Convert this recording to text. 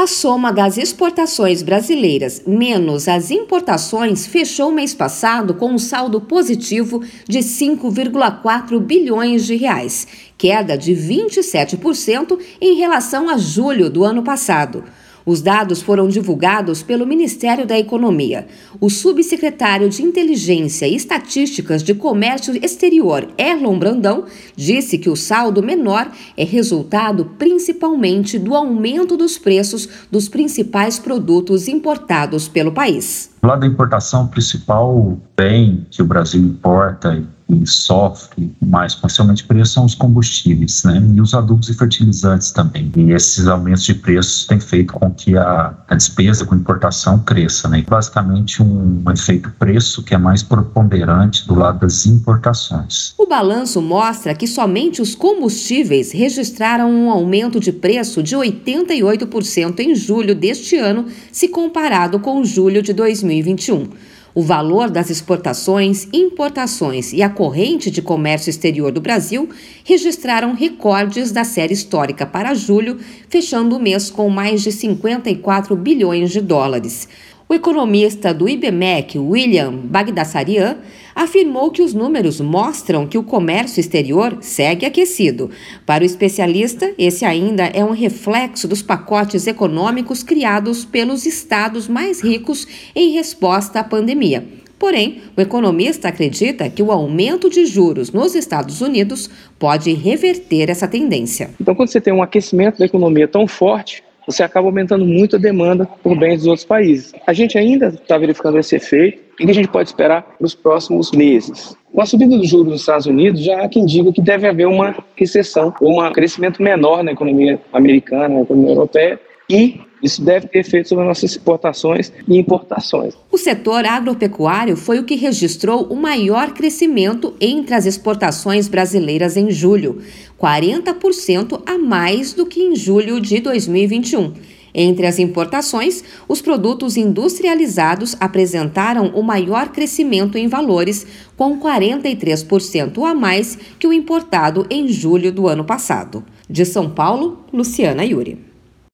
A soma das exportações brasileiras menos as importações fechou mês passado com um saldo positivo de 5,4 bilhões de reais, queda de 27% em relação a julho do ano passado. Os dados foram divulgados pelo Ministério da Economia. O subsecretário de Inteligência e Estatísticas de Comércio Exterior, Erlon Brandão, disse que o saldo menor é resultado principalmente do aumento dos preços dos principais produtos importados pelo país. Lado da importação, principal bem que o Brasil importa e sofre mais parcialmente preço são os combustíveis, né? E os adubos e fertilizantes também. E esses aumentos de preços têm feito com que a, a despesa com importação cresça, né? Basicamente um, um efeito preço que é mais preponderante do lado das importações. O balanço mostra que somente os combustíveis registraram um aumento de preço de 88% em julho deste ano, se comparado com julho de 2021. O valor das exportações, importações e a corrente de comércio exterior do Brasil registraram recordes da série histórica para julho, fechando o mês com mais de 54 bilhões de dólares. O economista do IBMEC, William Bagdasarian, afirmou que os números mostram que o comércio exterior segue aquecido. Para o especialista, esse ainda é um reflexo dos pacotes econômicos criados pelos estados mais ricos em resposta à pandemia. Porém, o economista acredita que o aumento de juros nos Estados Unidos pode reverter essa tendência. Então, quando você tem um aquecimento da economia tão forte, você acaba aumentando muito a demanda por bens dos outros países. A gente ainda está verificando esse efeito. O que a gente pode esperar para os próximos meses? Com a subida dos juros nos Estados Unidos, já há quem diga que deve haver uma recessão, ou um crescimento menor na economia americana, na economia europeia, e isso deve ter efeito sobre nossas exportações e importações. O setor agropecuário foi o que registrou o maior crescimento entre as exportações brasileiras em julho, 40% a mais do que em julho de 2021. Entre as importações, os produtos industrializados apresentaram o maior crescimento em valores, com 43% a mais que o importado em julho do ano passado. De São Paulo, Luciana Yuri.